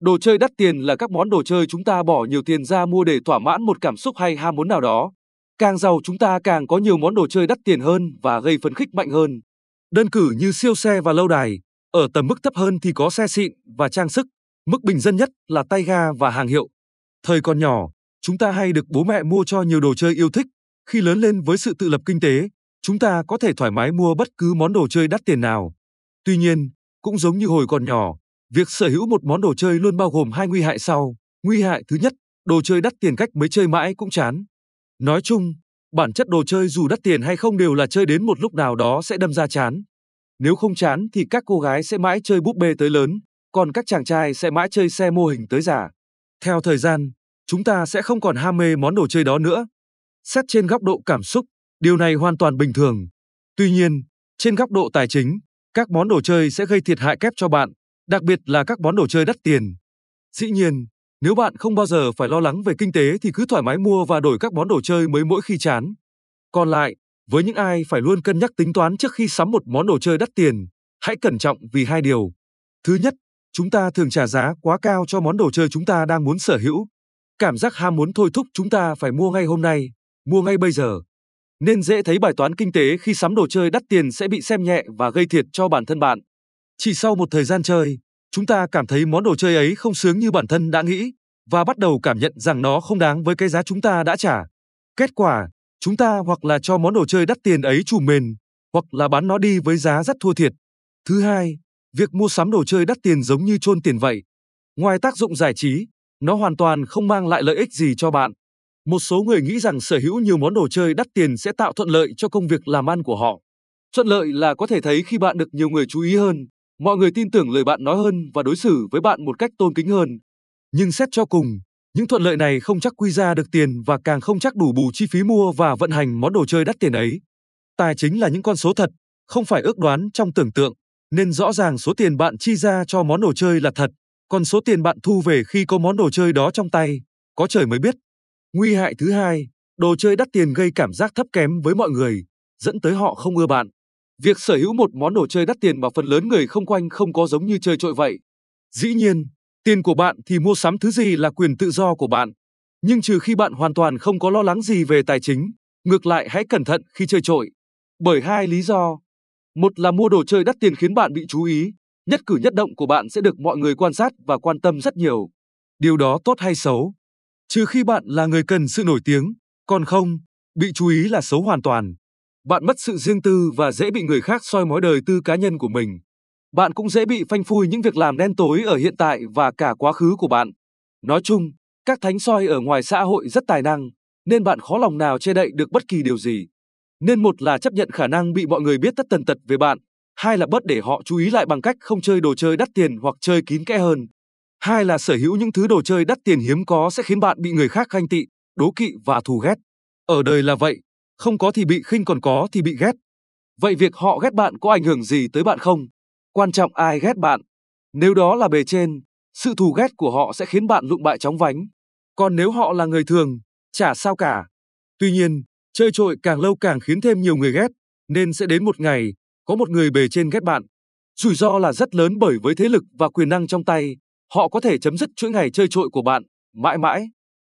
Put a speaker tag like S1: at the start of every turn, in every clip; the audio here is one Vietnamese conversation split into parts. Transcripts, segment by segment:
S1: Đồ chơi đắt tiền là các món đồ chơi chúng ta bỏ nhiều tiền ra mua để thỏa mãn một cảm xúc hay ham muốn nào đó. Càng giàu chúng ta càng có nhiều món đồ chơi đắt tiền hơn và gây phấn khích mạnh hơn. Đơn cử như siêu xe và lâu đài, ở tầm mức thấp hơn thì có xe xịn và trang sức, mức bình dân nhất là tay ga và hàng hiệu. Thời còn nhỏ, chúng ta hay được bố mẹ mua cho nhiều đồ chơi yêu thích. Khi lớn lên với sự tự lập kinh tế, chúng ta có thể thoải mái mua bất cứ món đồ chơi đắt tiền nào. Tuy nhiên, cũng giống như hồi còn nhỏ, việc sở hữu một món đồ chơi luôn bao gồm hai nguy hại sau. Nguy hại thứ nhất, đồ chơi đắt tiền cách mới chơi mãi cũng chán. Nói chung, bản chất đồ chơi dù đắt tiền hay không đều là chơi đến một lúc nào đó sẽ đâm ra chán. Nếu không chán thì các cô gái sẽ mãi chơi búp bê tới lớn, còn các chàng trai sẽ mãi chơi xe mô hình tới già. Theo thời gian, chúng ta sẽ không còn ham mê món đồ chơi đó nữa. Xét trên góc độ cảm xúc, điều này hoàn toàn bình thường. Tuy nhiên, trên góc độ tài chính, các món đồ chơi sẽ gây thiệt hại kép cho bạn, đặc biệt là các món đồ chơi đắt tiền. Dĩ nhiên, nếu bạn không bao giờ phải lo lắng về kinh tế thì cứ thoải mái mua và đổi các món đồ chơi mới mỗi khi chán. Còn lại, với những ai phải luôn cân nhắc tính toán trước khi sắm một món đồ chơi đắt tiền, hãy cẩn trọng vì hai điều. Thứ nhất, chúng ta thường trả giá quá cao cho món đồ chơi chúng ta đang muốn sở hữu. Cảm giác ham muốn thôi thúc chúng ta phải mua ngay hôm nay, mua ngay bây giờ. Nên dễ thấy bài toán kinh tế khi sắm đồ chơi đắt tiền sẽ bị xem nhẹ và gây thiệt cho bản thân bạn. Chỉ sau một thời gian chơi, chúng ta cảm thấy món đồ chơi ấy không sướng như bản thân đã nghĩ và bắt đầu cảm nhận rằng nó không đáng với cái giá chúng ta đã trả. Kết quả, chúng ta hoặc là cho món đồ chơi đắt tiền ấy trù mền, hoặc là bán nó đi với giá rất thua thiệt. Thứ hai, việc mua sắm đồ chơi đắt tiền giống như chôn tiền vậy. Ngoài tác dụng giải trí, nó hoàn toàn không mang lại lợi ích gì cho bạn. Một số người nghĩ rằng sở hữu nhiều món đồ chơi đắt tiền sẽ tạo thuận lợi cho công việc làm ăn của họ. Thuận lợi là có thể thấy khi bạn được nhiều người chú ý hơn, mọi người tin tưởng lời bạn nói hơn và đối xử với bạn một cách tôn kính hơn. Nhưng xét cho cùng, những thuận lợi này không chắc quy ra được tiền và càng không chắc đủ bù chi phí mua và vận hành món đồ chơi đắt tiền ấy. Tài chính là những con số thật, không phải ước đoán trong tưởng tượng, nên rõ ràng số tiền bạn chi ra cho món đồ chơi là thật, còn số tiền bạn thu về khi có món đồ chơi đó trong tay, có trời mới biết. Nguy hại thứ hai, đồ chơi đắt tiền gây cảm giác thấp kém với mọi người, dẫn tới họ không ưa bạn. Việc sở hữu một món đồ chơi đắt tiền mà phần lớn người không quanh không có giống như chơi trội vậy. Dĩ nhiên, tiền của bạn thì mua sắm thứ gì là quyền tự do của bạn. Nhưng trừ khi bạn hoàn toàn không có lo lắng gì về tài chính, ngược lại hãy cẩn thận khi chơi trội. Bởi hai lý do. Một là mua đồ chơi đắt tiền khiến bạn bị chú ý, nhất cử nhất động của bạn sẽ được mọi người quan sát và quan tâm rất nhiều. Điều đó tốt hay xấu? Trừ khi bạn là người cần sự nổi tiếng, còn không, bị chú ý là xấu hoàn toàn. Bạn mất sự riêng tư và dễ bị người khác soi mói đời tư cá nhân của mình. Bạn cũng dễ bị phanh phui những việc làm đen tối ở hiện tại và cả quá khứ của bạn. Nói chung, các thánh soi ở ngoài xã hội rất tài năng, nên bạn khó lòng nào che đậy được bất kỳ điều gì. Nên một là chấp nhận khả năng bị mọi người biết tất tần tật về bạn, hai là bớt để họ chú ý lại bằng cách không chơi đồ chơi đắt tiền hoặc chơi kín kẽ hơn. Hai là sở hữu những thứ đồ chơi đắt tiền hiếm có sẽ khiến bạn bị người khác khanh tị, đố kỵ và thù ghét. Ở đời là vậy, không có thì bị khinh còn có thì bị ghét. Vậy việc họ ghét bạn có ảnh hưởng gì tới bạn không? Quan trọng ai ghét bạn. Nếu đó là bề trên, sự thù ghét của họ sẽ khiến bạn lụng bại chóng vánh. Còn nếu họ là người thường, chả sao cả. Tuy nhiên, chơi trội càng lâu càng khiến thêm nhiều người ghét, nên sẽ đến một ngày, có một người bề trên ghét bạn. Rủi ro là rất lớn bởi với thế lực và quyền năng trong tay, họ có thể chấm dứt chuỗi ngày chơi trội của bạn, mãi mãi.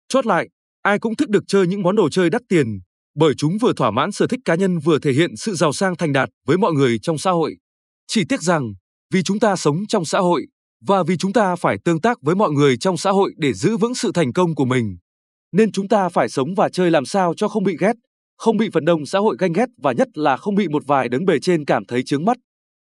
S1: Chốt lại, ai cũng thích được chơi những món đồ chơi đắt tiền, bởi chúng vừa thỏa mãn sở thích cá nhân vừa thể hiện sự giàu sang thành đạt với mọi người trong xã hội. Chỉ tiếc rằng, vì chúng ta sống trong xã hội và vì chúng ta phải tương tác với mọi người trong xã hội để giữ vững sự thành công của mình, nên chúng ta phải sống và chơi làm sao cho không bị ghét, không bị phần đông xã hội ganh ghét và nhất là không bị một vài đứng bề trên cảm thấy chướng mắt.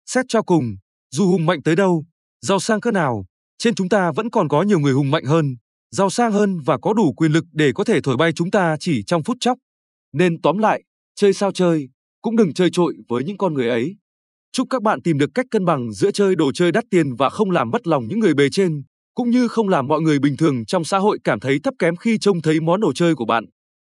S1: Xét cho cùng, dù hùng mạnh tới đâu, giàu sang cỡ nào, trên chúng ta vẫn còn có nhiều người hùng mạnh hơn, giàu sang hơn và có đủ quyền lực để có thể thổi bay chúng ta chỉ trong phút chốc. Nên tóm lại, chơi sao chơi, cũng đừng chơi trội với những con người ấy. Chúc các bạn tìm được cách cân bằng giữa chơi đồ chơi đắt tiền và không làm mất lòng những người bề trên, cũng như không làm mọi người bình thường trong xã hội cảm thấy thấp kém khi trông thấy món đồ chơi của bạn.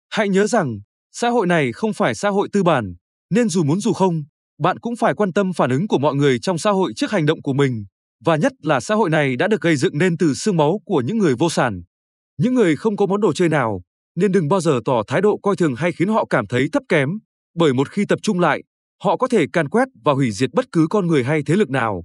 S1: Hãy nhớ rằng, xã hội này không phải xã hội tư bản, nên dù muốn dù không, bạn cũng phải quan tâm phản ứng của mọi người trong xã hội trước hành động của mình, và nhất là xã hội này đã được gây dựng nên từ xương máu của những người vô sản. Những người không có món đồ chơi nào, nên đừng bao giờ tỏ thái độ coi thường hay khiến họ cảm thấy thấp kém, bởi một khi tập trung lại, họ có thể can quét và hủy diệt bất cứ con người hay thế lực nào.